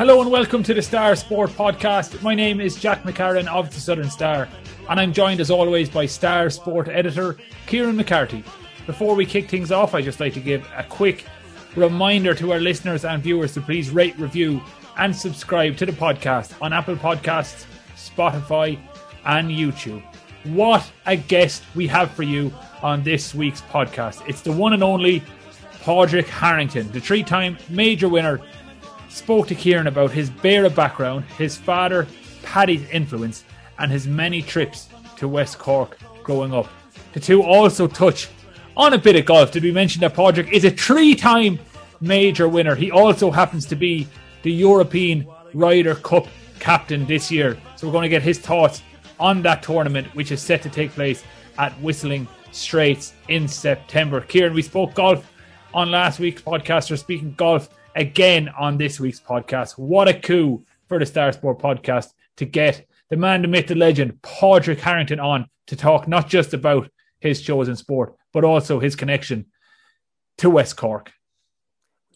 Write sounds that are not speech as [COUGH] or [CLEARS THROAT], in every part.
Hello and welcome to the Star Sport Podcast. My name is Jack McCarran of the Southern Star, and I'm joined as always by Star Sport editor Kieran McCarthy. Before we kick things off, I'd just like to give a quick reminder to our listeners and viewers to please rate, review, and subscribe to the podcast on Apple Podcasts, Spotify, and YouTube. What a guest we have for you on this week's podcast. It's the one and only Padraig Harrington, the three time major winner, spoke to Kieran about his Beara background, his father, Paddy's influence, and his many trips to West Cork growing up. The two also touch on a bit of golf. Did we mention that Padraig is a three time major winner? He also happens to be the European Ryder Cup captain this year. So we're going to get his thoughts on that tournament, which is set to take place at Whistling Straits in September. Kieran, we spoke golf on last week's podcast. We're speaking golf again on this week's podcast. What a coup for the Star Sport podcast to get the man, the myth, the legend, Padraig Harrington on to talk not just about his chosen sport, but also his connection to West Cork.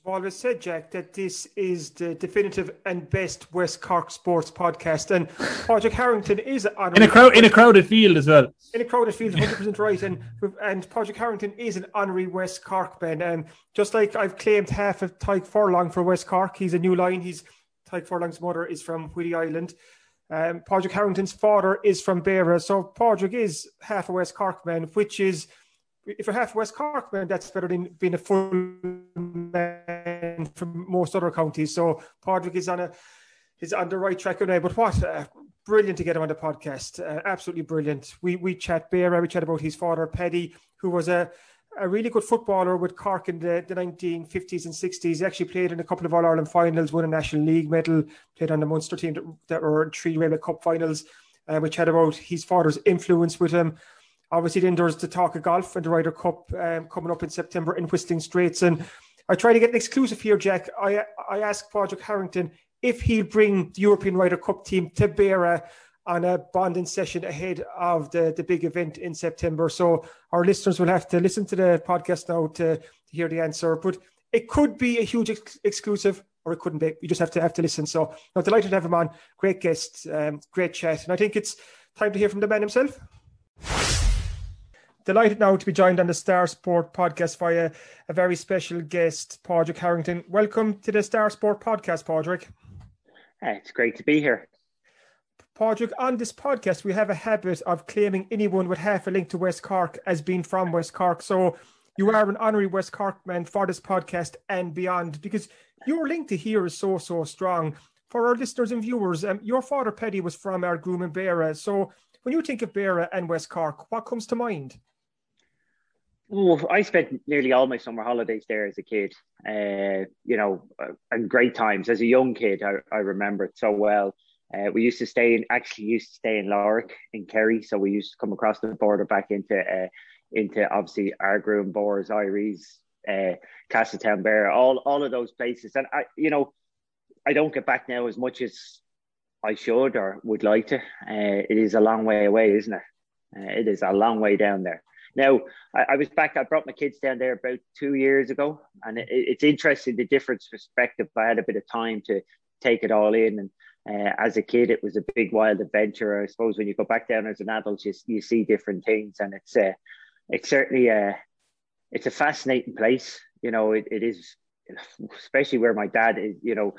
I've always said, Jack, that this is the definitive and best West Cork sports podcast, and Padraig Harrington is in a crowd in a crowded field as well. In a crowded field, hundred percent right, and and Padraig Harrington is an honorary West Cork man, and just like I've claimed half of Tadhg Furlong for West Cork, he's a new line. He's Tadhg Furlong's mother is from Whiddy Island. Um, Padraig Harrington's father is from Beara, so Padraig is half a West Cork man, which is if you're half West Cork man, that's better than being a full man from most other counties. So Padraig is on a is on the right track now. But what uh, brilliant to get him on the podcast! Uh, absolutely brilliant. We we chat Bear, we chat about his father Paddy, who was a a really good footballer with Cork in the, the 1950s and 60s. He actually played in a couple of All Ireland finals, won a National League medal, played on the Munster team that, that were in three Railway Cup finals. Uh, we chat about his father's influence with him. Obviously, then there's the talk of golf and the Ryder Cup um, coming up in September in Whistling Straits. And I try to get an exclusive here, Jack. I I asked Padraig Harrington if he'll bring the European Ryder Cup team to Beara on a bonding session ahead of the, the big event in September. So our listeners will have to listen to the podcast now to, to hear the answer. But it could be a huge ex- exclusive, or it couldn't be. You just have to have to listen. So delighted to have him on. Great guest, um, great chat, and I think it's time to hear from the man himself. Delighted now to be joined on the Star Sport podcast via a very special guest, Padraig Harrington. Welcome to the Star Sport podcast, Padraig. Hey, it's great to be here. Padraig, on this podcast, we have a habit of claiming anyone with half a link to West Cork as being from West Cork. So you are an honorary West Cork man for this podcast and beyond because your link to here is so, so strong. For our listeners and viewers, um, your father, Paddy, was from Ardgroom and Beara. So when you think of Beara and West Cork, what comes to mind? Oh, I spent nearly all my summer holidays there as a kid. Uh, you know, and great times as a young kid. I, I remember it so well. Uh, we used to stay in, actually used to stay in Loughrick in Kerry, so we used to come across the border back into uh, into obviously Ardgroom, Bors, Eyeries, uh, Castletown, Bear, all all of those places. And I, you know, I don't get back now as much as I should or would like to. Uh, it is a long way away, isn't it? Uh, it is a long way down there. Now, I, I, was back, I brought my kids down there about two years ago, and it, it's interesting the different perspective. I had a bit of time to take it all in. And uh, as a kid, it was a big wild adventure. I suppose when you go back down as an adult, you, you see different things, and it's uh, it's certainly a uh, it's a fascinating place. You know, it, it is, especially where my dad is. You know,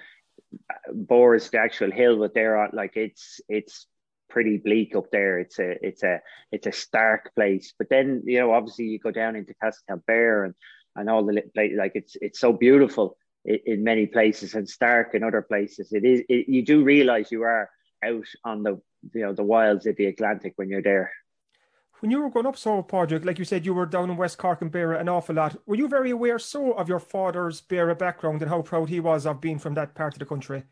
bores the actual hill, but there are like it's it's pretty bleak up there. It's a it's a it's a stark place. But then you know, obviously, you go down into Castletownbere and and all the. Like it's it's so beautiful in, in, many places and stark in other places. It is. It, you do realize you are out on the you know the wilds of the Atlantic when you're there. When you were growing up, so Padraig, like you said, you were down in West Cork and Beara an awful lot. Were you very aware so of your father's Beara background and how proud he was of being from that part of the country?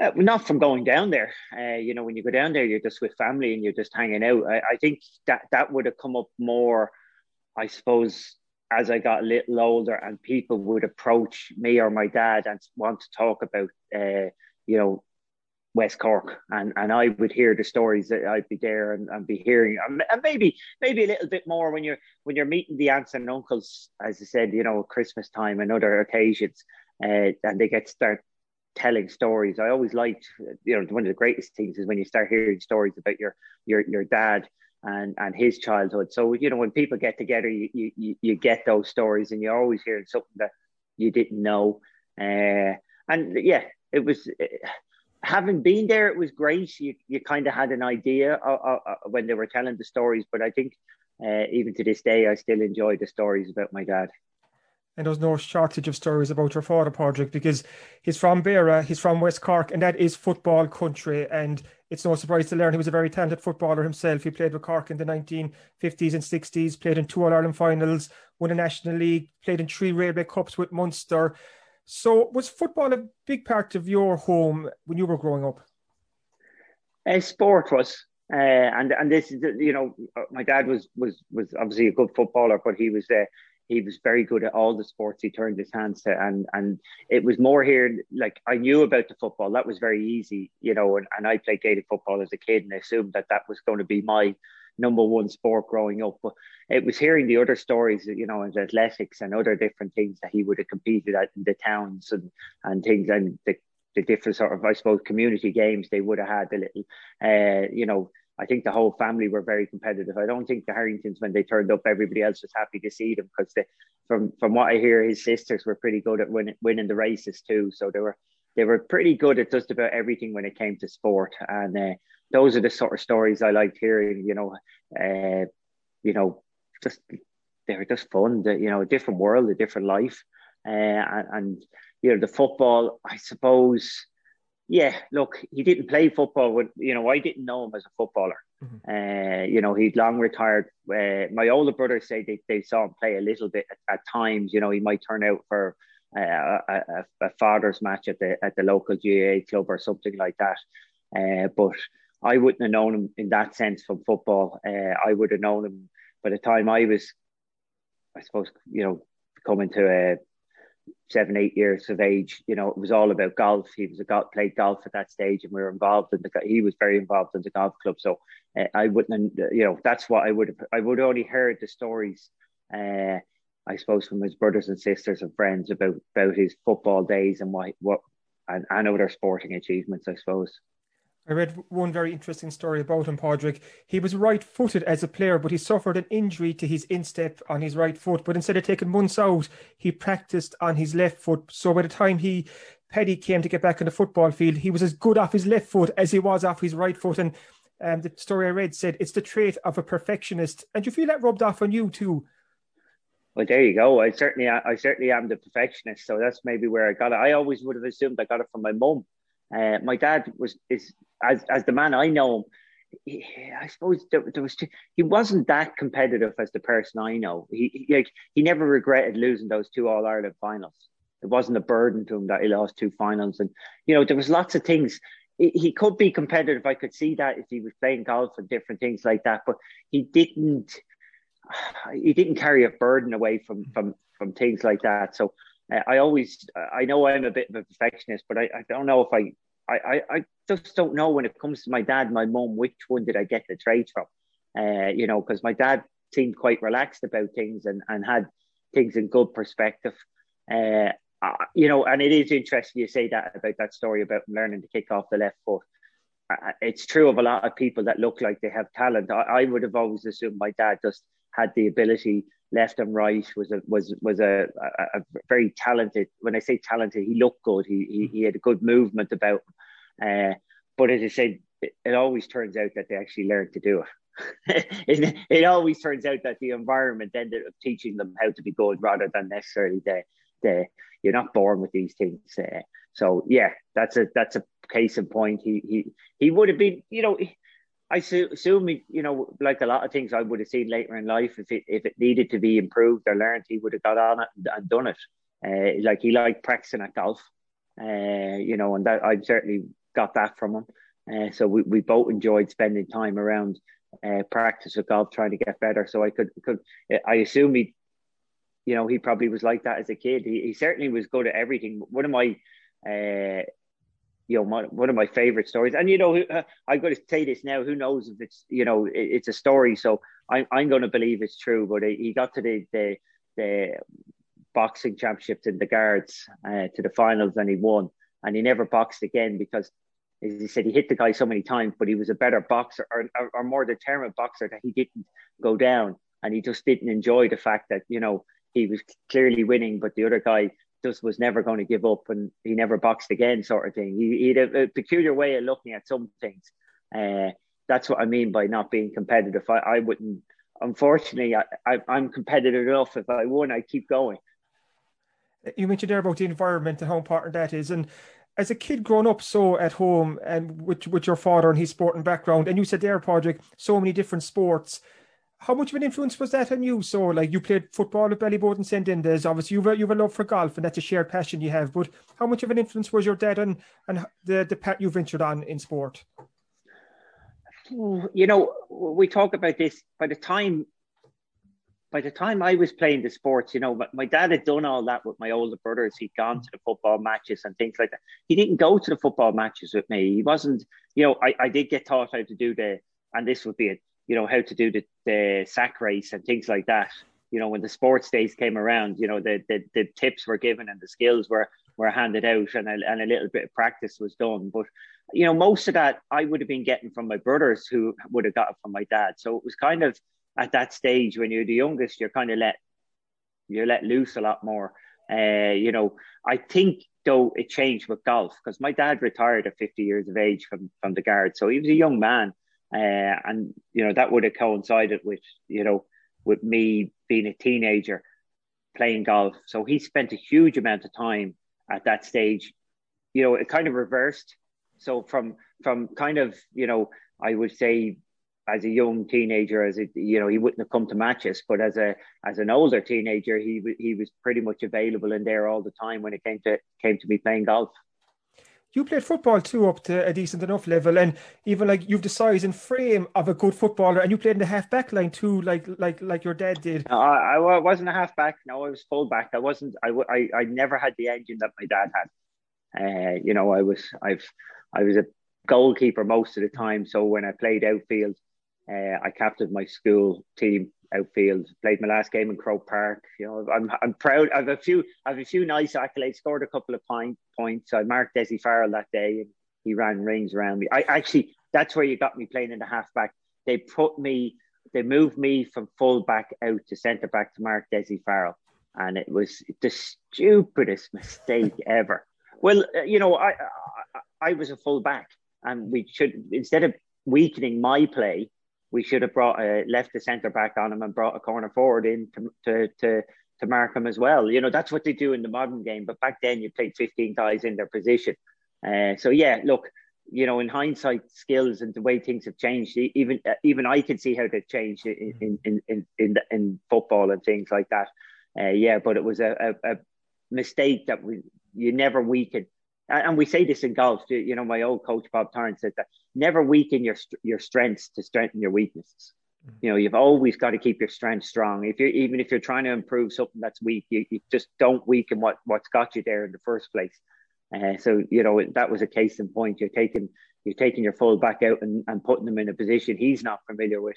Uh, not from going down there. Uh, you know, when you go down there, you're just with family and you're just hanging out. I, I, think that that would have come up more, I suppose, as I got a little older and people would approach me or my dad and want to talk about, uh, you know, West Cork, and and I would hear the stories that I'd be there and, and be hearing, and maybe maybe a little bit more when you're when you're meeting the aunts and uncles, as I said, you know, Christmas time and other occasions, uh, and they get start telling stories. I always liked, you know, one of the greatest things is when you start hearing stories about your your your dad and and his childhood. So you know, when people get together, you you you get those stories, and you're always hearing something that you didn't know. Uh, and yeah, it was. having been there, it was great. You, you kind of had an idea of, of, of when they were telling the stories, but I think uh, even to this day, I still enjoy the stories about my dad and there's no shortage of stories about your father, Padraig, because he's from Beara, he's from West Cork, and that is football country. And it's no surprise to learn he was a very talented footballer himself. He played with Cork in the 1950s and 60s, played in two All Ireland finals, won a National League, played in three Railway Cups with Munster. So, was football a big part of your home when you were growing up? Uh, sport was, uh, and and this is you know my dad was was was obviously a good footballer, but he was uh, he was very good at all the sports. He turned his hands to and and it was more here like i knew about the football. That was very easy you know and, and i played gaelic football as a kid and assumed that that was going to be my number one sport growing up. But it was hearing the other stories you know as athletics and other different things that he would have competed at in the towns and and things and the, the different sort of i suppose community games they would have had a little uh you know I think the whole family were very competitive. I don't think the Harringtons, when they turned up, everybody else was happy to see them because from from what I hear, his sisters were pretty good at winning, the races too. So they were they were pretty good at just about everything when it came to sport. And uh, those are the sort of stories I liked hearing. You know, uh, you know, just they were just fun. The, you know, a different world, a different life, uh, and, and you know the football. I suppose yeah, look, he didn't play football. With, you know, I didn't know him as a footballer. Mm-hmm. Uh, you know, he'd long retired. Uh, my older brothers say they, they saw him play a little bit at, at times. You know, he might turn out for uh, a, a, a, father's match at the at the local GAA club or something like that. Uh, but I wouldn't have known him in that sense from football. Uh, I would have known him by the time I was, I suppose, you know, coming to a seven, eight years of age, you know, it was all about golf. He was a golf, played golf at that stage, and we were involved in the. He was very involved in the golf club, so uh, I wouldn't, you know, that's what I would have. I would only heard the stories, uh, I suppose, from his brothers and sisters and friends about about his football days and what what and, and other sporting achievements, I suppose. I read one very interesting story about him, Padraig. He was right footed as a player, but he suffered an injury to his instep on his right foot. But instead of taking months out, he practiced on his left foot. So by the time he Paddy came to get back on the football field, he was as good off his left foot as he was off his right foot. And um, the story I read said it's the trait of a perfectionist. And you feel that rubbed off on you too? Well, there you go. I certainly, I certainly am the perfectionist. So that's maybe where I got it. I always would have assumed I got it from my mum. Uh, my dad was is as as the man I know. He, I suppose there, there was two, he wasn't that competitive as the person I know. He, he like he never regretted losing those two All Ireland finals. It wasn't a burden to him that he lost two finals, and you know there was lots of things. He, could be competitive. I could see that if he was playing golf and different things like that, but he didn't. He didn't carry a burden away from from from things like that. So uh, I always, I know I'm a bit of a perfectionist, but I, I don't know if I, I, I just don't know when it comes to my dad, my mum, which one did I get the trait from? Uh, you know, because my dad seemed quite relaxed about things and, and had things in good perspective. Uh, you know, and it is interesting you say that about that story about learning to kick off the left foot. It's true of a lot of people that look like they have talent. I, I would have always assumed my dad just had the ability left and right was a was was a, a, a, very talented when i say talented he looked good he he, he had a good movement about uh, but as i said it, it, always turns out that they actually learned to do it. [LAUGHS] it it always turns out that the environment ended up teaching them how to be good rather than necessarily the the you're not born with these things uh, so yeah that's a that's a case in point he he he would have been you know I assume, he, you know, like a lot of things I would have seen later in life, if it if it needed to be improved or learned, he would have got on it and, done it. Uh, like he liked practicing at golf, uh, you know, and that I'm certainly got that from him. Uh, so we, we both enjoyed spending time around uh, practice with golf, trying to get better. So I could could I assume he, you know, he probably was like that as a kid. He, he certainly was good at everything. One of my uh, you know, my, one of my favorite stories. And you know, uh, I'm going to say this now. Who knows if it's you know it, it's a story? So I'm I'm going to believe it's true. But he got to the the, the boxing championships in the guards uh, to the finals and he won. And he never boxed again because, as he said, he hit the guy so many times, but he was a better boxer or, or, or more determined boxer that he didn't go down. And he just didn't enjoy the fact that you know he was clearly winning, but the other guy just was never going to give up and he never boxed again, sort of thing. He, he had a, a, peculiar way of looking at some things. Uh, that's what I mean by not being competitive. I, I wouldn't, unfortunately, I, I, I'm competitive enough. If I won, I keep going. You mentioned there about the environment and how important that is. And as a kid growing up so at home and with, with your father and his sporting background, and you said there, Padraig, so many different sports how much of an influence was that on you? So, like, you played football at Ballyboden and St. Enda's. Obviously, you've a, you've a love for golf, and that's a shared passion you have. But how much of an influence was your dad on and the the path you ventured on in sport? You know, we talk about this. By the time, by the time I was playing the sports, you know, my dad had done all that with my older brothers. He'd gone to the football matches and things like that. He didn't go to the football matches with me. He wasn't, you know, I, I did get taught how to do the, and this would be a you know, how to do the, the sack race and things like that. You know, when the sports days came around, you know, the, the, the tips were given and the skills were, were handed out and a, and a little bit of practice was done. But, you know, most of that I would have been getting from my brothers who would have got it from my dad. So it was kind of at that stage when you're the youngest, you're kind of let, you're let loose a lot more. Uh, you know, I think though it changed with golf because my dad retired at 50 years of age from, from the guard. So he was a young man uh, and you know that would have coincided with you know with me being a teenager playing golf. So he spent a huge amount of time at that stage. You know, it kind of reversed. So from from kind of you know I would say as a young teenager, as a, you know, he wouldn't have come to matches, but as a as an older teenager, he he was pretty much available in there all the time when it came to came to me playing golf you played football too up to a decent enough level, and even like you've the size and frame of a good footballer, and you played in the half back line too, like like like your dad did. No, I, I wasn't a half back. No, I was full back. I wasn't. I, I, I never had the engine that my dad had. Uh, you know, I was I've I was a goalkeeper most of the time. So when I played outfield, uh, I captained my school team outfield. Played my last game in Croke Park. You know, I'm I'm proud. I've a few I've a few nice accolades. Scored a couple of point, points. I marked Dessie Farrell that day, and he ran rings around me. I actually that's where you got me playing in the halfback. They put me. They moved me from full back out to centre back to mark Dessie Farrell, and it was the stupidest mistake [LAUGHS] ever. Well, uh, you know, I, I I was a full back, and we should instead of weakening my play, we should have brought a left the centre back on him and brought a corner forward in to, to, to, to mark him as well. You know, that's what they do in the modern game. But back then, you played 15 guys in their position. Uh, so, yeah, look, you know, in hindsight, skills and the way things have changed, even even I can see how they've changed in in in in, in, in football and things like that. Uh, yeah, but it was a, a, a mistake that we you never weaken and we say this in golf. You know, my old coach Bob Torrance said that never weaken your your strengths to strengthen your weaknesses. Mm-hmm. You know, you've always got to keep your strength strong. If you're even if you're trying to improve something that's weak, you, you just don't weaken what what's got you there in the first place. Uh, so you know that was a case in point. You're taking you're taking your full back out and, and putting them in a position he's not familiar with,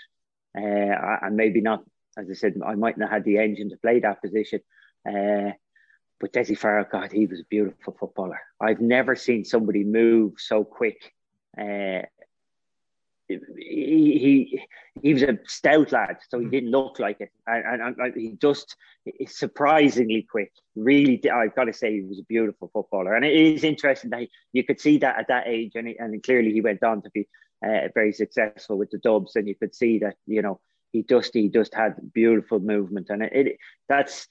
uh, and maybe not. As I said, I might not have had the engine to play that position. Uh, but Dessie Farrell, God, he was a beautiful footballer. I've never seen somebody move so quick. Uh, he, he he was a stout lad, so he hmm. didn't look like it, and, and, and he just surprisingly quick. Really, I've got to say, he was a beautiful footballer, and it is interesting that he, you could see that at that age, and, he, and clearly he went on to be uh, very successful with the Dubs, and you could see that you know he just he just had beautiful movement, and it, it that's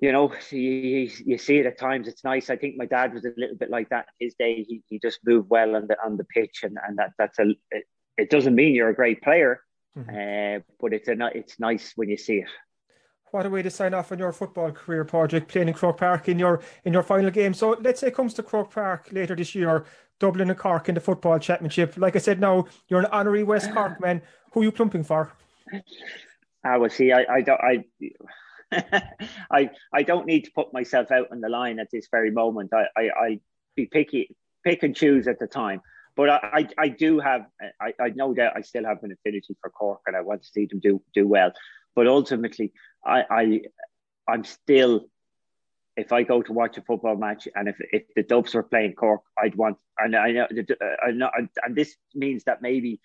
you know, [LAUGHS] you, you see it at times. It's nice. I think my dad was a little bit like that in his day. He, he just moved well on the on the pitch, and, and that that's a. It, it doesn't mean you're a great player, mm-hmm. uh, but it's a it's nice when you see it. What a way to sign off on your football career, Padraig, playing in Croke Park in your in your final game. So let's say it comes to Croke Park later this year. Dublin and Cork in the football championship. Like I said, now you're an honorary West Cork [SIGHS] man. Who are you plumping for? I will see. I, I don't. I. [LAUGHS] I I don't need to put myself out on the line at this very moment. I I I be picky, pick and choose at the time. But I, I, I do have I, I know that I still have an affinity for Cork and I want to see them do do well. But ultimately, I, I I'm still if I go to watch a football match and if, if the Dubs were playing Cork, I'd want and I know, I know uh, and this means that maybe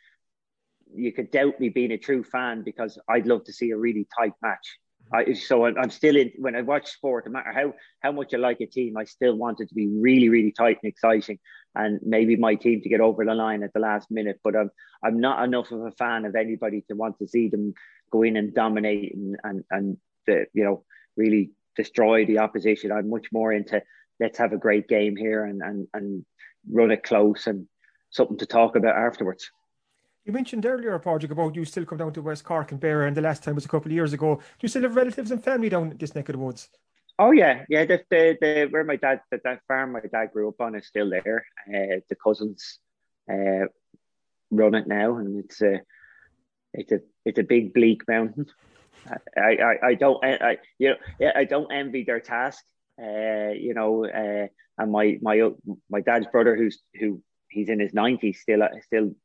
you could doubt me being a true fan because I'd love to see a really tight match. I, so I'm, still in when I watch sport, no matter how how much I like a team, I still want it to be really really tight and exciting, and maybe my team to get over the line at the last minute. But I'm I'm not enough of a fan of anybody to want to see them go in and dominate and and and the, you know really destroy the opposition. I'm much more into let's have a great game here and and and run it close and something to talk about afterwards. You mentioned earlier, Padraig, about you still come down to West Cork and Beara, and the last time was a couple of years ago. Do you still have relatives and family down this neck of the woods? Oh yeah, yeah. The, the, the where my dad that, that farm my dad grew up on is still there. Uh, the cousins uh, run it now, and it's a it's a it's a big bleak mountain. I, I, I don't I you know I don't envy their task. Uh, you know, uh, and my my my dad's brother, who's who he's in his nineties, still still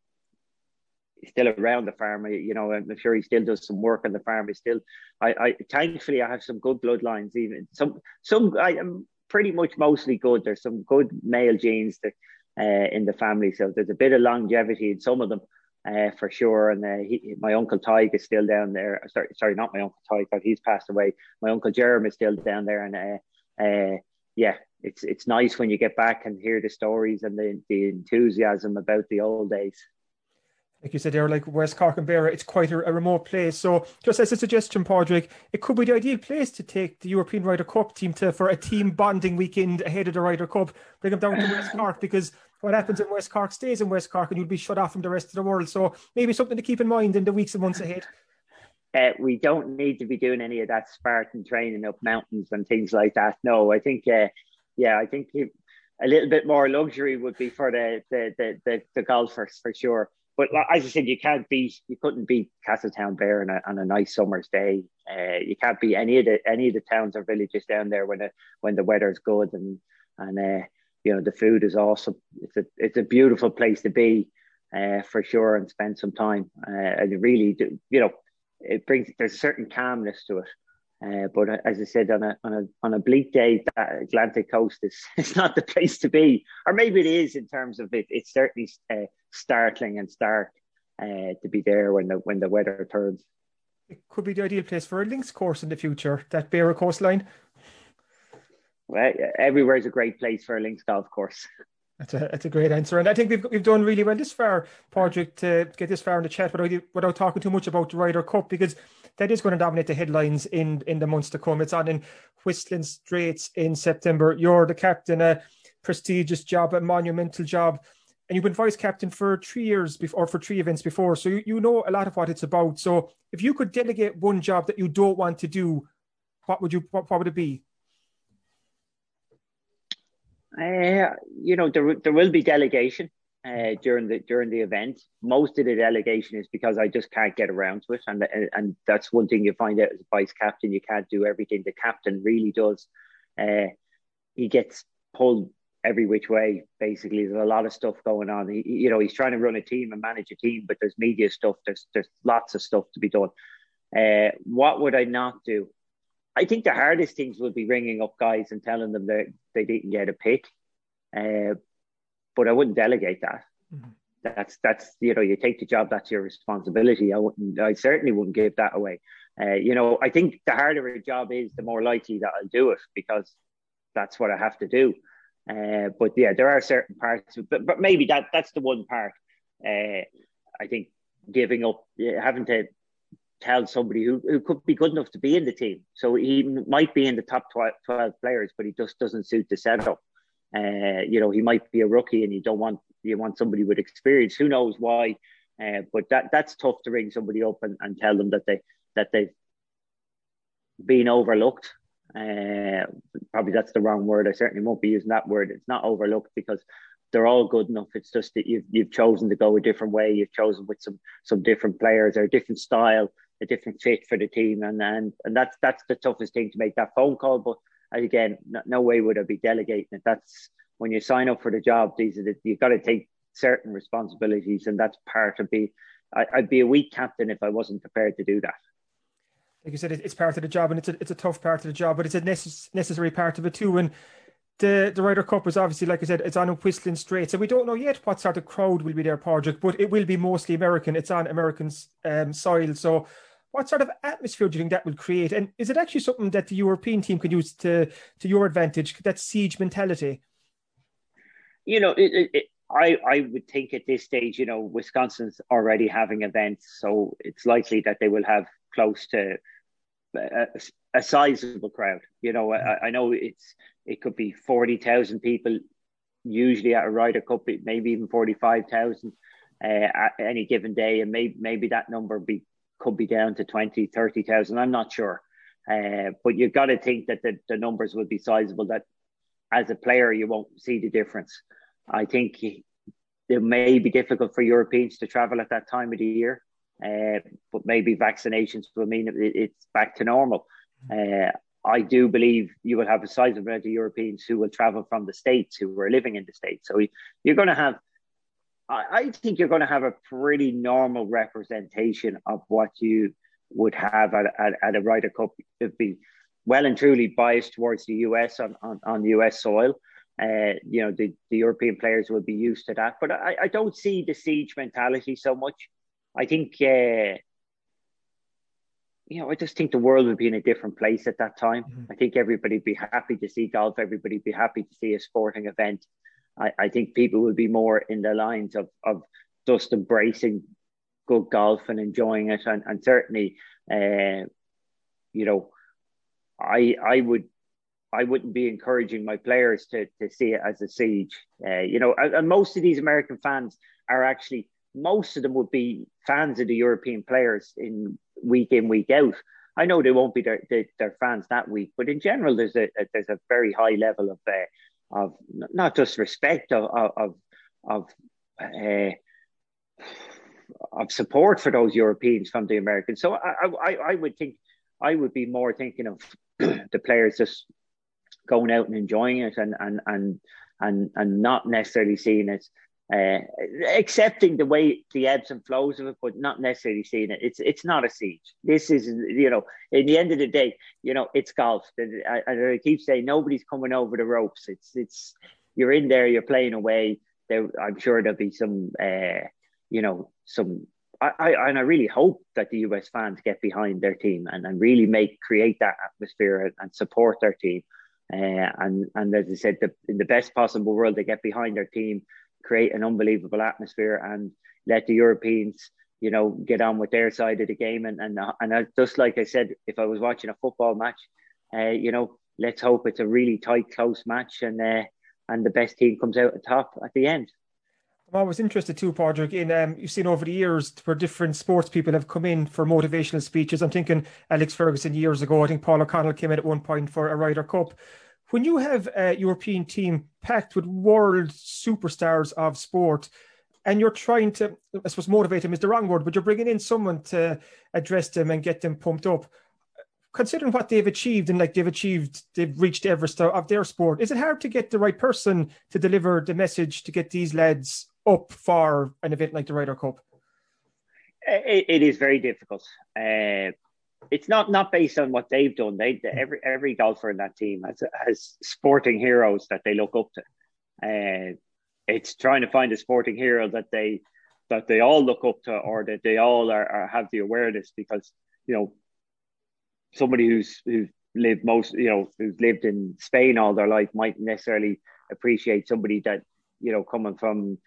still around the farm. You know, I'm sure he still does some work on the farm. He still, I, I thankfully I have some good bloodlines. Even some, some I am pretty much mostly good. There's some good male genes that uh, in the family, so there's a bit of longevity in some of them. Uh, for sure, and uh, he, my uncle Tyke is still down there. Sorry, sorry, not my uncle Tyke, but he's passed away. My uncle Jeremy is still down there, and uh, uh, yeah, it's it's nice when you get back and hear the stories and the, the enthusiasm about the old days like you said there, like West Cork and Beara, it's quite a, a, remote place. So, just as a suggestion, Padraig, it could be the ideal place to take the European Ryder Cup team to for a team bonding weekend ahead of the Ryder Cup. Bring them down to West Cork because what happens in West Cork stays in West Cork, and you'll be shut off from the rest of the world. So, maybe something to keep in mind in the weeks and months ahead. Uh, we don't need to be doing any of that Spartan training up mountains and things like that. No, I think, uh, yeah, I think a little bit more luxury would be for the the the, the, the golfers for sure but as I said, you can't beat, you couldn't beat Castletownbere on a, on a nice summer's day. Uh, you can't beat any of the any of the towns or villages down there when the when the weather's good and and uh, you know the food is awesome. It's a it's a beautiful place to be uh, for sure and spend some time. Uh, and really, do, you know, it brings there's a certain calmness to it. Uh, but as I said, on a on a on a bleak day, that Atlantic coast is [LAUGHS] it's not the place to be, or maybe it is in terms of it. It's certainly uh, startling and stark uh, to be there when the when the weather turns. It could be the ideal place for a links course in the future. That Beara coastline. Well, everywhere is a great place for a links golf course. That's a that's a great answer, and I think we've we've done really well this far, Padraig, to get this far in the chat without without talking too much about the Ryder Cup because that is going to dominate the headlines in in the months to come. It's on in Whistling Straits in September. You're the captain, a prestigious job, a monumental job, and you've been vice captain for three years before, or for three events before, so you, you know a lot of what it's about. So if you could delegate one job that you don't want to do, what would you what, what would it be? Uh, you know, there, there will be delegation uh, during the during the event. Most of the delegation is because I just can't get around to it, and and that's one thing you find out as a vice captain. You can't do everything the captain really does. Uh, he gets pulled every which way. Basically, there's a lot of stuff going on. He, you know, he's trying to run a team and manage a team, but there's media stuff. There's there's lots of stuff to be done. Uh, what would I not do? I think the hardest things would be ringing up guys and telling them that they didn't get a pick. Uh, but I wouldn't delegate that. Mm-hmm. That's that's you know you take the job that's your responsibility. I wouldn't I certainly wouldn't give that away. Uh, you know I think the harder a job is, the more likely that I'll do it because that's what I have to do. Uh, but yeah, there are certain parts, but but maybe that that's the one part. Uh, I think giving up, having to tell somebody who, who could be good enough to be in the team. So he might be in the top 12, 12 players, but he just doesn't suit the setup. Uh, you know, he might be a rookie and you don't want you want somebody with experience. Who knows why? Uh, but that that's tough to ring somebody up and, and tell them that they that they've been overlooked. Uh, probably that's the wrong word. I certainly won't be using that word. It's not overlooked because they're all good enough. It's just that you've you've chosen to go a different way. You've chosen with some some different players or a different style, a different fit for the team, and and and that's that's the toughest thing to make that phone call. But again, no, no way would I be delegating it. That's when you sign up for the job. These are the, you've got to take certain responsibilities, and that's part of be. I'd be a weak captain if I wasn't prepared to do that like you said, it's part of the job, and it's a it's a tough part of the job, but it's a necess- necessary part of it too. And the the Ryder Cup is obviously, like I said, it's on a Whistling Straits, so we don't know yet what sort of crowd will be there, Padraig, but it will be mostly American. It's on American um, soil, so. What sort of atmosphere do you think that will create? And is it actually something that the European team could use to to your advantage? That siege mentality. You know, it, it, I I would think at this stage, you know, Wisconsin's already having events, so it's likely that they will have close to a, a sizable crowd. You know, I, I know it's it could be forty thousand people usually at a Ryder Cup, maybe even forty five thousand uh, at any given day, and maybe maybe that number be could be down to 20, 30,000. I'm not sure, uh, but you've got to think that the, the numbers would be sizable. That as a player, you won't see the difference. I think it may be difficult for Europeans to travel at that time of the year. Uh, but maybe vaccinations will mean it's back to normal. Uh, I do believe you will have a sizable amount of Europeans who will travel from the States who are living in the States. So you're going to have, I think you're going to have a pretty normal representation of what you would have at, at, at a Ryder Cup. It'd be well and truly biased towards the US on, on, on US soil. Uh, you know, the, the European players will be used to that. But I, I don't see the siege mentality so much. I think, uh, you know, I just think the world would be in a different place at that time. Mm-hmm. I think everybody'd be happy to see golf. Everybody'd be happy to see a sporting event. I, I think people would be more in the lines of, of just embracing good golf and enjoying it. And, and certainly, uh, you know, I I would I wouldn't be encouraging my players to to see it as a siege. Uh, you know, and, and most of these American fans are actually most of them would be fans of the European players in week in week out. I know they won't be their, their, fans that week, but in general, there's a, a there's a very high level of uh, of not just respect of of of, uh, of support for those Europeans from the Americans. So I, I I would think I would be more thinking of [CLEARS THROAT] the players just going out and enjoying it and and and and and not necessarily seeing it uh, accepting the way the ebbs and flows of it, but not necessarily seeing it. It's it's not a siege. This is you know, in the end of the day, you know, it's golf. I, I keep saying nobody's coming over the ropes. It's it's you're in there, you're playing away. There, I'm sure there'll be some, uh, you know, some. I, I and I really hope that the US fans get behind their team and, and really make create that atmosphere and support their team. Uh, and and as I said, the, in the best possible world, they get behind their team create an unbelievable atmosphere and let the Europeans, you know, get on with their side of the game. And and and I, just like I said, if I was watching a football match, uh, you know, let's hope it's a really tight, close match, and uh, and the best team comes out at top at the end. I'm always interested too, Padraig, in um, you've seen over the years where different sports people have come in for motivational speeches. I'm thinking Alex Ferguson years ago. I think Paul O'Connell came in at one point for a Ryder Cup when you have a European team packed with world superstars of sport, and you're trying to, I suppose, motivate them is the wrong word, but you're bringing in someone to address them and get them pumped up. Considering what they've achieved and like they've achieved, they've reached Everest of their sport. Is it hard to get the right person to deliver the message to get these lads up for an event like the Ryder Cup? it, it is very difficult. Uh, it's not not based on what they've done. They every every golfer in that team has has sporting heroes that they look up to. Uh, it's trying to find a sporting hero that they that they all look up to, or that they all are, are have the awareness because you know somebody who's who's lived most you know who's lived in Spain all their life might necessarily appreciate somebody that you know coming from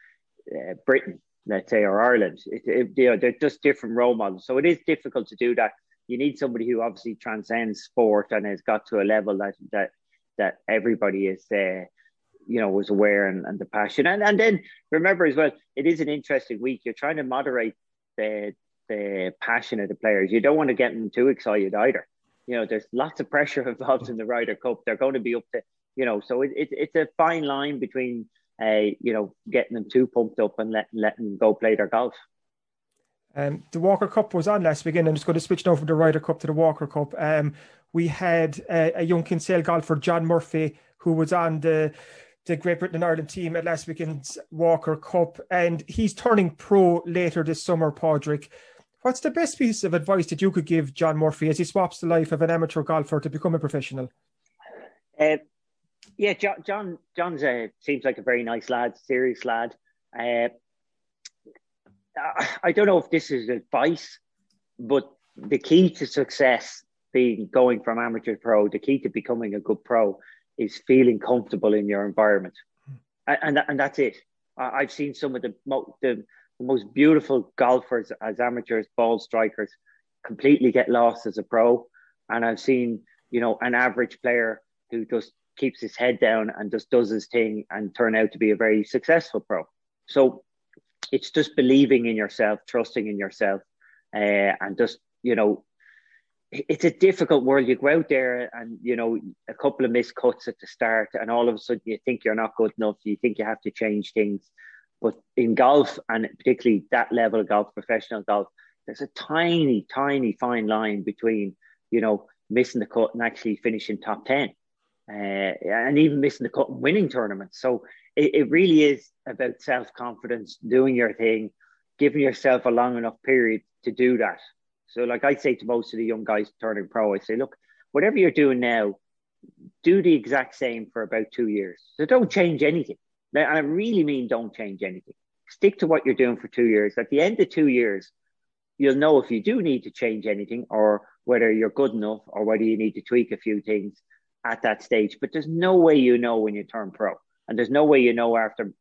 uh, Britain, let's say, or Ireland. It, it, you know, they're just different role models, so it is difficult to do that you need somebody who obviously transcends sport and has got to a level that that that everybody is uh, you know was aware and, and the passion. And and then remember as well it is an interesting week. You're trying to moderate the the passion of the players. You don't want to get them too excited either. You know there's lots of pressure [LAUGHS] involved in the Ryder Cup. They're going to be up to you know so it, it it's a fine line between uh, you know, getting them too pumped up and letting letting them go play their golf. Um, the Walker Cup was on last weekend. I'm just going to switch now from the Ryder Cup to the Walker Cup. Um, we had a young Kinsale golfer, John Murphy, who was on the the Great Britain and Ireland team at last weekend's Walker Cup, and he's turning pro later this summer. Padraig, what's the best piece of advice that you could give John Murphy as he swaps the life of an amateur golfer to become a professional? Uh, yeah, John, John John's a, seems like a very nice lad, serious lad. Uh, I don't know if this is advice, but the key to success being going from amateur to pro, the key to becoming a good pro is feeling comfortable in your environment, hmm. and and, and that's it. I've seen some of the, the the most beautiful golfers as amateurs, ball strikers, completely get lost as a pro, and I've seen you know an average player who just keeps his head down and just does his thing and turn out to be a very successful pro. So it's just believing in yourself, trusting in yourself, uh, and just you know, it's a difficult world. You go out there and you know a couple of missed cuts at the start, and all of a sudden you think you're not good enough. You think you have to change things. But in golf, and particularly that level of golf, professional golf, there's a tiny, tiny fine line between you know missing the cut and actually finishing top ten, uh, and even missing the cut and winning tournaments. So it, it really is about self confidence, doing your thing, giving yourself a long enough period to do that. So, like I say to most of the young guys turning pro, I say, look, whatever you're doing now, do the exact same for about two years. So don't change anything. Now, I really mean don't change anything. Stick to what you're doing for two years. At the end of two years, you'll know if you do need to change anything or whether you're good enough or whether you need to tweak a few things at that stage. But there's no way you know when you turn pro. And there's no way you know after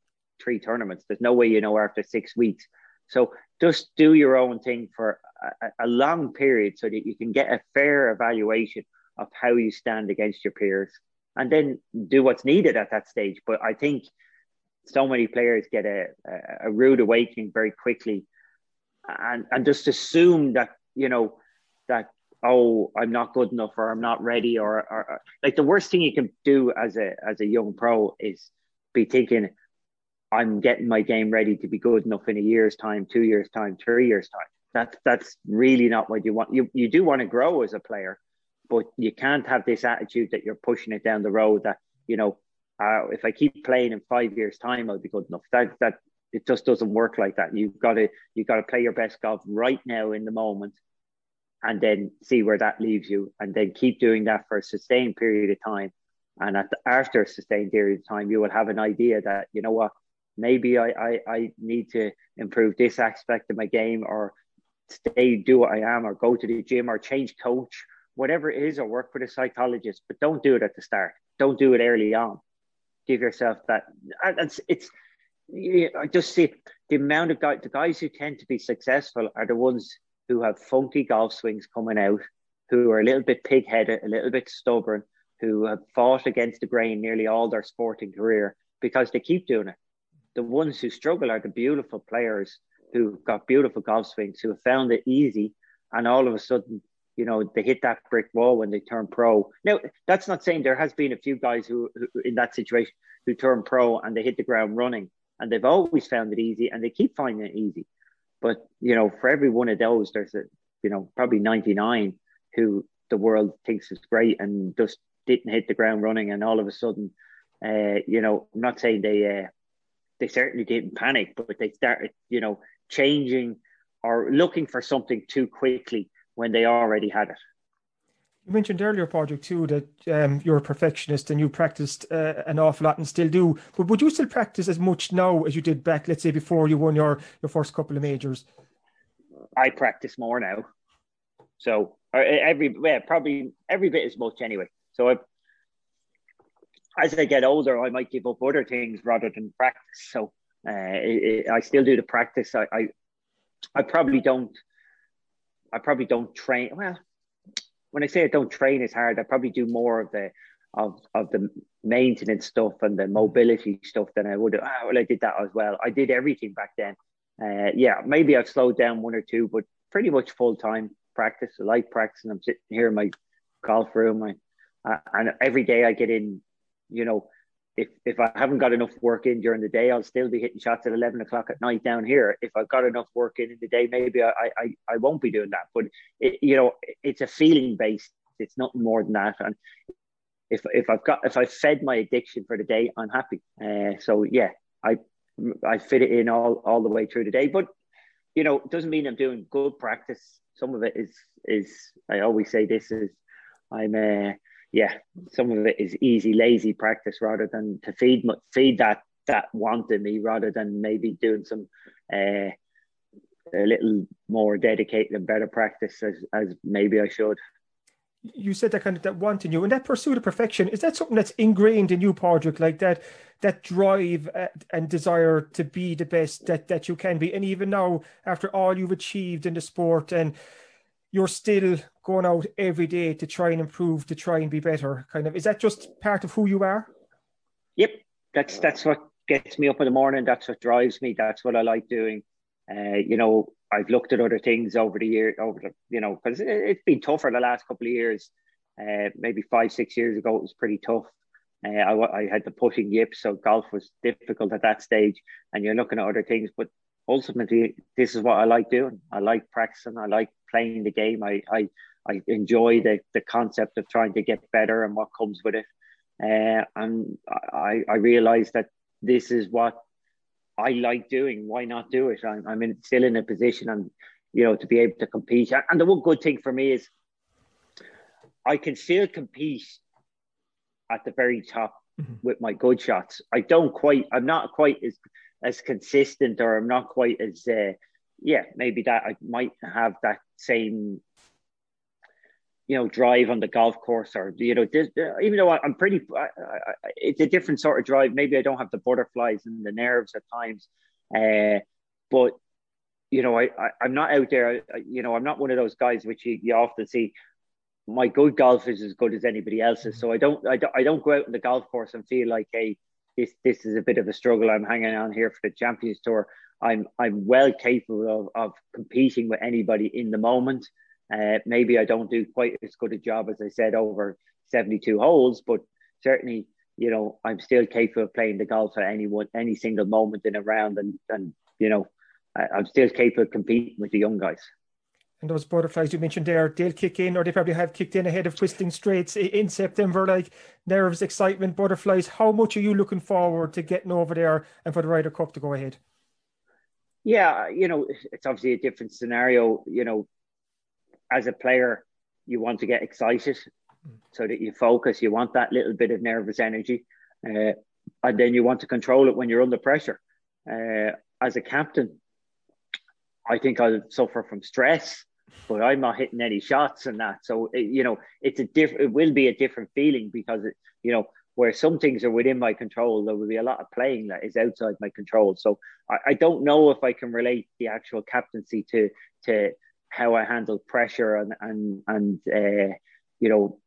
three tournaments. There's no way you know after six weeks. So just do your own thing for a, a, long period so that you can get a fair evaluation of how you stand against your peers and then do what's needed at that stage. But I think so many players get a, a, rude awakening very quickly and, and just assume that, you know, that oh i'm not good enough or i'm not ready or, or, or, like the worst thing you can do as a as a young pro is be thinking i'm getting my game ready to be good enough in a year's time two years time three years time. That that's really not what you want. You you do want to grow as a player but you can't have this attitude that you're pushing it down the road that you know uh, if i keep playing in five years time i'll be good enough. That that it just doesn't work like that. You've got to you've got to play your best golf right now in the moment and then see where that leaves you, and then keep doing that for a sustained period of time. And at the, after a sustained period of time, you will have an idea that you know what, maybe I, I I need to improve this aspect of my game, or stay do what I am, or go to the gym, or change coach, whatever it is, or work with a psychologist. But don't do it at the start. Don't do it early on. Give yourself that. It's it's. I just see the amount of guys, the guys who tend to be successful are the ones who have funky golf swings coming out, who are a little bit pig headed, a little bit stubborn, who have fought against the grain nearly all their sporting career because they keep doing it. The ones who struggle are the beautiful players who've got beautiful golf swings, who have found it easy, and all of a sudden, you know, they hit that brick wall when they turn pro. Now, that's not saying there has been a few guys who, who in that situation who turn pro and they hit the ground running, and they've always found it easy, and they keep finding it easy. But you know, for every one of those, there's a you know probably 99 who the world thinks is great and just didn't hit the ground running, and all of a sudden, uh, you know, I'm not saying they uh, they certainly didn't panic, but they started you know changing or looking for something too quickly when they already had it. You mentioned earlier, Padraig, too, that um, you're a perfectionist and you practiced uh, an awful lot and still do. But would you still practice as much now as you did back, let's say, before you won your, your first couple of majors? I practice more now. So every, yeah, probably every bit as much anyway. So I, as I get older, I might give up other things rather than practice. So uh, it, it, I still do the practice. I, I, I probably don't, I probably don't train. Well, when I say I don't train as hard, I probably do more of the of of the maintenance stuff and the mobility stuff than I would. Oh, well, I did that as well. I did everything back then. Uh, yeah, maybe I've slowed down one or two, but pretty much full time practice. I like practicing. I'm sitting here in my golf room, I, and every day I get in, you know, if if I haven't got enough work in during the day, I'll still be hitting shots at eleven o'clock at night down here. If I've got enough work in in the day, maybe I I, I won't be doing that. But it, you know, it's a feeling based. It's nothing more than that. And if if I've got if I fed my addiction for the day, I'm happy. Uh, so yeah, I I fit it in all all the way through the day. But you know, it doesn't mean I'm doing good practice. Some of it is is I always say this is I'm uh, yeah, some of it is easy, lazy practice rather than to feed feed that that want in me rather than maybe doing some uh, a little more dedicated and better practice as, as maybe I should. You said that kind of that want in you and that pursuit of perfection is that something that's ingrained in you, Padraig, like that that drive uh, and desire to be the best that that you can be, and even now after all you've achieved in the sport and you're still going out every day to try and improve, to try and be better. Kind of is that just part of who you are? Yep, that's that's what gets me up in the morning. That's what drives me. That's what I like doing. Uh, you know, I've looked at other things over the year, over the you know, because it, has been tougher the last couple of years. Uh, maybe five, six years ago, it was pretty tough. Uh, I, I had the pushing yips, so golf was difficult at that stage. And you're looking at other things, but ultimately, this is what I like doing. I like practicing. I like playing the game. I I, I enjoy the, the concept of trying to get better and what comes with it. Uh, and I, I realize that this is what I like doing. Why not do it? I'm, I'm in, still in a position and, you know, to be able to compete. And the one good thing for me is I can still compete at the very top mm-hmm. with my good shots. I don't quite, I'm not quite as, as consistent or I'm not quite as, uh, yeah, maybe that I might have that same, you know, drive on the golf course, or you know, this, even though I, am pretty, I, I, it's a different sort of drive. Maybe I don't have the butterflies and the nerves at times, uh, but you know, I, I am not out there. You know, I'm not one of those guys which you, you often see. My good golf is as good as anybody else's, so I don't, I don't, I don't go out on the golf course and feel like, hey, this this is a bit of a struggle. I'm hanging on here for the Champions Tour. I'm I'm well capable of, of competing with anybody in the moment. Uh, maybe I don't do quite as good a job as I said over 72 holes, but certainly, you know, I'm still capable of playing the golf at any one, any single moment in a round, and and you know, I, I'm still capable of competing with the young guys. And those butterflies you mentioned there, they'll kick in, or they probably have kicked in ahead of Whistling Straits in September. Like nerves, excitement, butterflies. How much are you looking forward to getting over there and for the Ryder Cup to go ahead? Yeah, you know, it's obviously a different scenario. You know, as a player, you want to get excited so that you focus. You want that little bit of nervous energy, uh, and then you want to control it when you're under pressure. Uh, as a captain, I think I'll suffer from stress, but I'm not hitting any shots and that. So it, you know, it's a different. It will be a different feeling because it, you know, where some things are within my control, there will be a lot of playing that is outside my control. So I, I don't know if I can relate the actual captaincy to to how I handle pressure and and and uh, you know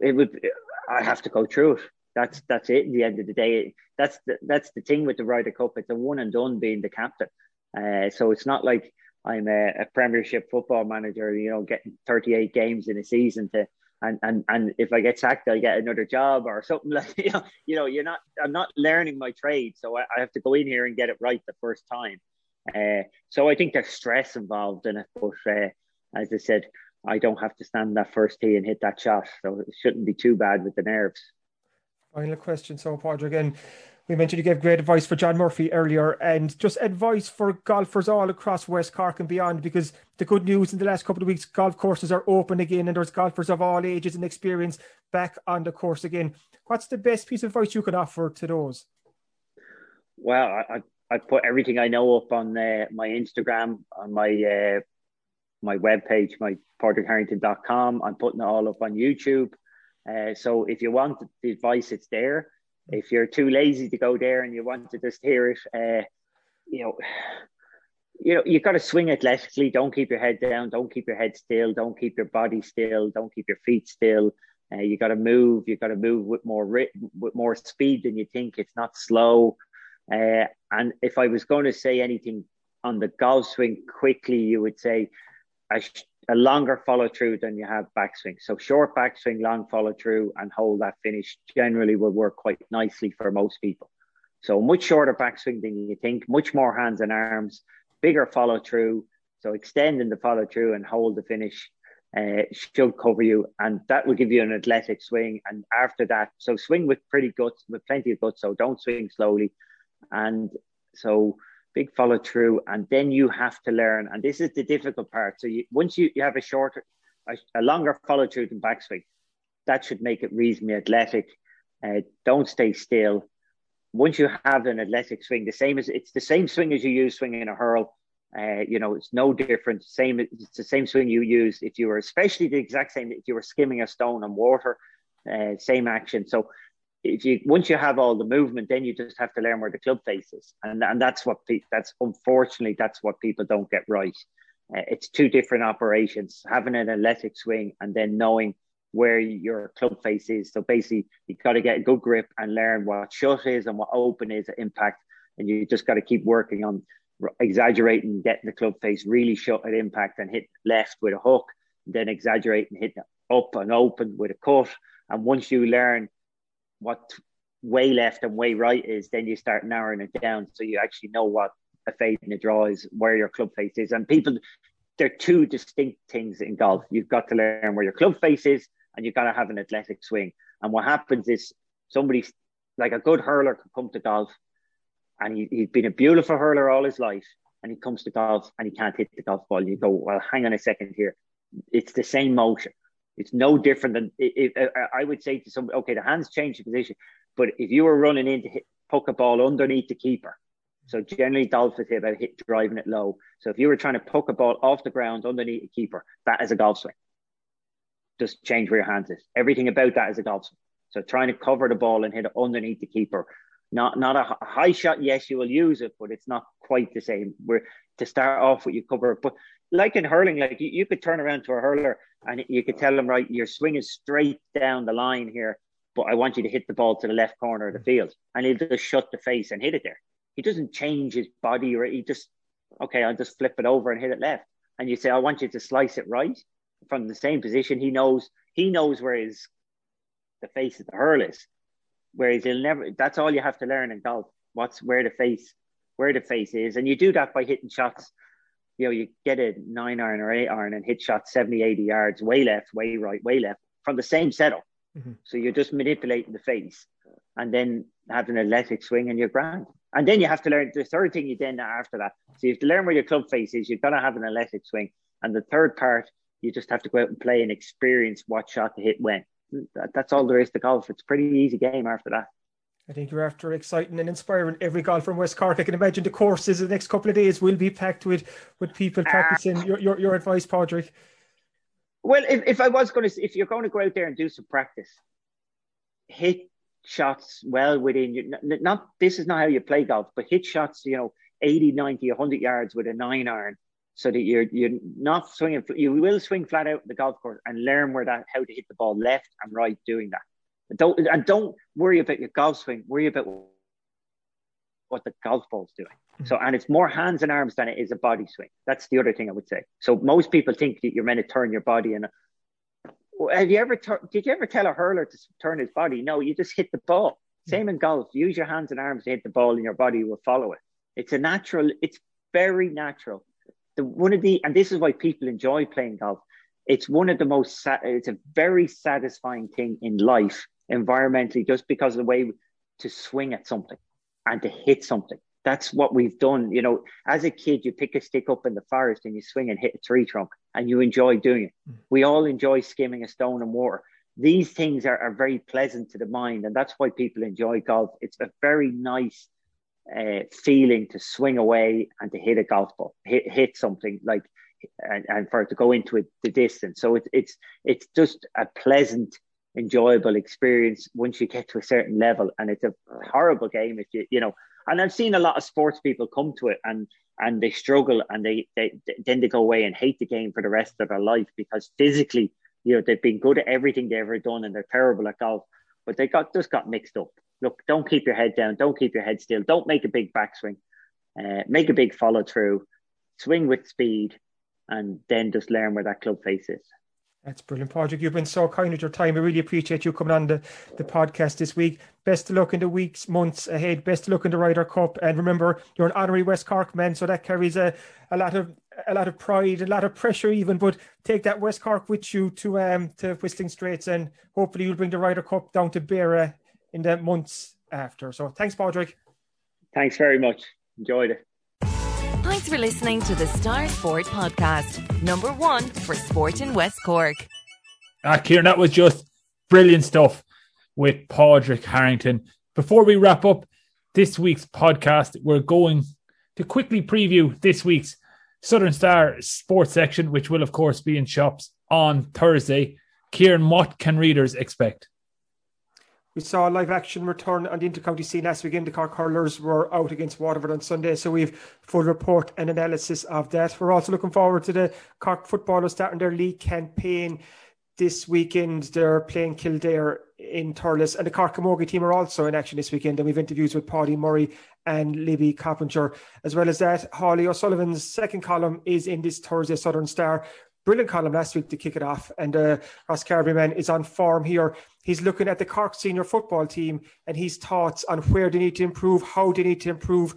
it would I have to go through it. That's that's it. At the end of the day, that's the, that's the thing with the Ryder Cup. It's a one and done being the captain. Uh, so it's not like I'm a, a Premiership football manager, you know, getting 38 games in a season to and and and if I get sacked, I'll get another job or something [LAUGHS] like you know. You know, you're not. I'm not learning my trade, so I, I have to go in here and get it right the first time. Uh, so I think there's stress involved in it, but uh, as I said, I don't have to stand that first tee and hit that shot, so it shouldn't be too bad with the nerves. Final question, so Padraig, again we mentioned you gave great advice for John Murphy earlier, and just advice for golfers all across West Cork and beyond. Because the good news in the last couple of weeks, golf courses are open again, and there's golfers of all ages and experience back on the course again. What's the best piece of advice you can offer to those? Well, I, I put everything I know up on uh, my Instagram, on my uh, my webpage, my padraigharrington.com. I'm putting it all up on YouTube. Uh, so if you want the advice, it's there if you're too lazy to go there and you want to just hear it, uh, you know, you know, you got to swing athletically. Don't keep your head down. Don't keep your head still. Don't keep your body still. Don't keep your feet still. Uh, you got to move. You got to move with more with more speed than you think. It's not slow. Uh, and if I was going to say anything on the golf swing quickly, you would say a, a longer follow through than you have backswing. So short backswing, long follow through, and hold that finish generally will work quite nicely for most people. So much shorter backswing than you think, much more hands and arms, bigger follow through. So extending the follow through and hold the finish uh, should cover you, and that will give you an athletic swing. And after that, so swing with pretty guts, with plenty of guts. So don't swing slowly, and so big follow through, and then you have to learn. And this is the difficult part. So you, once you, you have a shorter, a, a longer follow through than backswing, that should make it reasonably athletic. Uh, don't stay still. Once you have an athletic swing, the same as it's the same swing as you use swinging a hurl. Uh, you know, it's no different. Same, it's the same swing you use if you were, especially the exact same if you were skimming a stone on water. Uh, same action. So if you once you have all the movement, then you just have to learn where the club face is, and and that's what that's unfortunately that's what people don't get right. Uh, it's two different operations: having an athletic swing and then knowing where your club face is. So basically, you've got to get a good grip and learn what shut is and what open is at impact, and you just got to keep working on exaggerating, getting the club face really shut at impact and hit left with a hook, then exaggerate and hit up and open with a cut. And once you learn what way left and way right is, then you start narrowing it down so you actually know what a fade and a draw is, where your club face is. And people, they're two distinct things in golf. You've got to learn where your club face is, and you've got to have an athletic swing. And what happens is somebody like a good hurler can come to golf, and he, he's been a beautiful hurler all his life, and he comes to golf and he can't hit the golf ball. You go, well, hang on a second here. It's the same motion. It's no different than if, I would say to somebody, okay, the hands change the position, but if you were running in to hit, poke a ball underneath the keeper, so generally golf is about hit driving it low. So if you were trying to poke a ball off the ground underneath the keeper, that is a golf swing. Just change where your hands is. Everything about that is a golf swing. So trying to cover the ball and hit it underneath the keeper. Not not a high shot. Yes, you will use it, but it's not quite the same. Where to start off with, you cover. But like in hurling, like you, you could turn around to a hurler and you could tell them, right, your swing is straight down the line here, but I want you to hit the ball to the left corner of the field. And he'll just shut the face and hit it there. He doesn't change his body or he just, okay, I'll just flip it over and hit it left. And you say, I want you to slice it right from the same position. He knows, he knows where his, the face of the hurl is. Whereas he'll never, that's all you have to learn in golf. What's where the face, where the face is. And you do that by hitting shots you know, you get a nine iron or eight iron and hit shots 70, 80 yards, way left, way right, way left from the same setup. Mm-hmm. So you're just manipulating the face and then have an athletic swing and you're grand. And then you have to learn the third thing you then after that. So you have to learn where your club face is. You've got to have an athletic swing. And the third part, you just have to go out and play and experience what shot to hit when. That, that's all there is to golf. It's a pretty easy game after that. I think you're after exciting and inspiring every golfer from West Cork. I can imagine the courses the next couple of days will be packed with with people ah. practicing. Uh, your, your your advice, Padraig. Well, if, if I was going to, if you're going to go out there and do some practice, hit shots well within your, not, not this is not how you play golf, but hit shots, you know, 80, 90, 100 yards with a nine iron so that you're you're not swinging. You will swing flat out the golf course and learn where that how to hit the ball left and right doing that. Don't and don't worry about your golf swing. Worry about what the golf ball's doing. Mm-hmm. So, and it's more hands and arms than it is a body swing. That's the other thing I would say. So, most people think that you're meant to turn your body. And have you ever did you ever tell a hurler to turn his body? No, you just hit the ball. Mm-hmm. Same in golf. Use your hands and arms to hit the ball, and your body will follow it. It's a natural. It's very natural. The one of the and this is why people enjoy playing golf. It's one of the most. It's a very satisfying thing in life environmentally just because of the way to swing at something and to hit something. That's what we've done. You know, as a kid, you pick a stick up in the forest and you swing and hit a tree trunk and you enjoy doing it. Mm. We all enjoy skimming a stone and water. These things are, are very pleasant to the mind, and that's why people enjoy golf. It's a very nice uh, feeling to swing away and to hit a golf ball, hit, hit something like, and, and for it to go into it, the distance. So it, it's it's just a pleasant enjoyable experience once you get to a certain level. And it's a horrible game if you, you know, and I've seen a lot of sports people come to it and and they struggle and they, they then they go away and hate the game for the rest of their life because physically, you know, they've been good at everything they've ever done and they're terrible at golf, but they got just got mixed up. Look, don't keep your head down, don't keep your head still, don't make a big backswing, uh, make a big follow through, swing with speed, and then just learn where that club face is. That's brilliant, Padraig. You've been so kind with your time. I really appreciate you coming on the, the podcast this week. Best of luck in the weeks, months ahead. Best of luck in the Ryder Cup. And remember, you're an honorary West Cork man, so that carries a, a lot of a lot of pride, a lot of pressure even. But take that West Cork with you to um to Whistling Straits, and hopefully you'll bring the Ryder Cup down to Beara in the months after. So thanks, Padraig. Thanks very much. Enjoyed it. Thanks for listening to the Star Sport Podcast, number one for sport in West Cork. Ah, Kieran, that was just brilliant stuff with Padraig Harrington. Before we wrap up this week's podcast, we're going to quickly preview this week's Southern Star sports section, which will, of course, be in shops on Thursday. Kieran, what can readers expect? We saw a live action return on the intercounty scene last weekend. The Cork hurlers were out against Waterford on Sunday, so we've full report and analysis of that. We're also looking forward to the Cork footballers starting their league campaign this weekend. They're playing Kildare in Thurles, and the Cork Camogie team are also in action this weekend. And we've interviews with Paddy Murray and Libby Coppinger. As well as that, Holly O'Sullivan's second column is in this Thursday Southern Star. Brilliant column last week to kick it off, and uh, Rosscarbery man is on form here. He's looking at the Cork senior football team and his thoughts on where they need to improve, how they need to improve,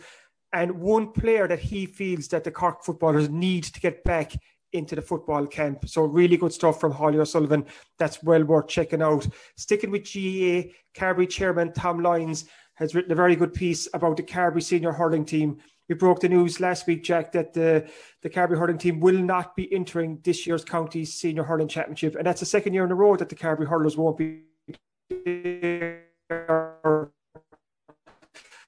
and one player that he feels that the Cork footballers need to get back into the football camp. So really good stuff from Holly O'Sullivan. That's well worth checking out. Sticking with GAA, Carbery chairman Tom Lyons has written a very good piece about the Carbery senior hurling team. We broke the news last week, Jack, that the, the Carbery hurling team will not be entering this year's county senior hurling championship. And that's the second year in a row that the Carbery hurlers won't be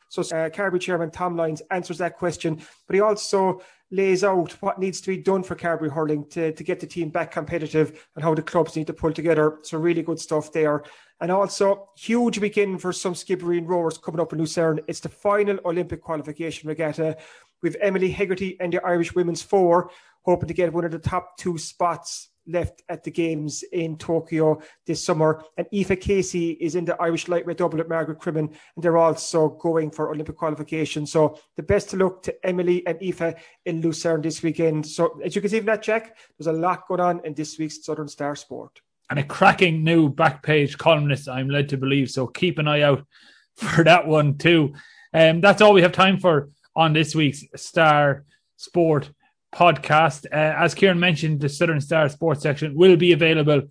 so uh, Carbery chairman Tom Lyons answers that question, but he also lays out what needs to be done for Carbery hurling to, to get the team back competitive and how the clubs need to pull together. So really good stuff there. And also huge weekend for some Skibbereen rowers coming up in Lucerne. It's the final Olympic qualification regatta uh, with Emily Hegarty and the Irish women's four hoping to get one of the top two spots left at the games in Tokyo this summer. And Aoife Casey is in the Irish lightweight double at Margaret Cremen, and they're also going for Olympic qualification. So the best to look to Emily and Aoife in Lucerne this weekend. So as you can see from that check, there's a lot going on in this week's Southern Star Sport. And a cracking new back page columnist, I'm led to believe. So keep an eye out [LAUGHS] for that one too. And um, that's all we have time for on this week's Star Sport podcast. Uh, as Kieran mentioned, the Southern Star Sports section will be available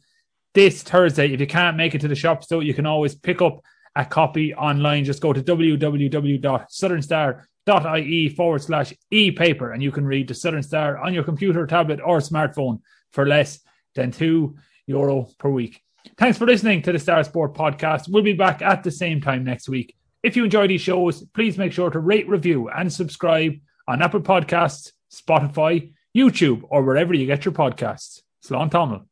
this Thursday. If you can't make it to the shops, though, you can always pick up a copy online. Just go to www.southernstar.ie forward slash e paper and you can read the Southern Star on your computer, tablet, or smartphone for less than two euro per week. Thanks for listening to the Star Sport podcast. We'll be back at the same time next week. If you enjoy these shows, please make sure to rate, review, and subscribe on Apple Podcasts Spotify, YouTube, or wherever you get your podcasts. Slán tamall.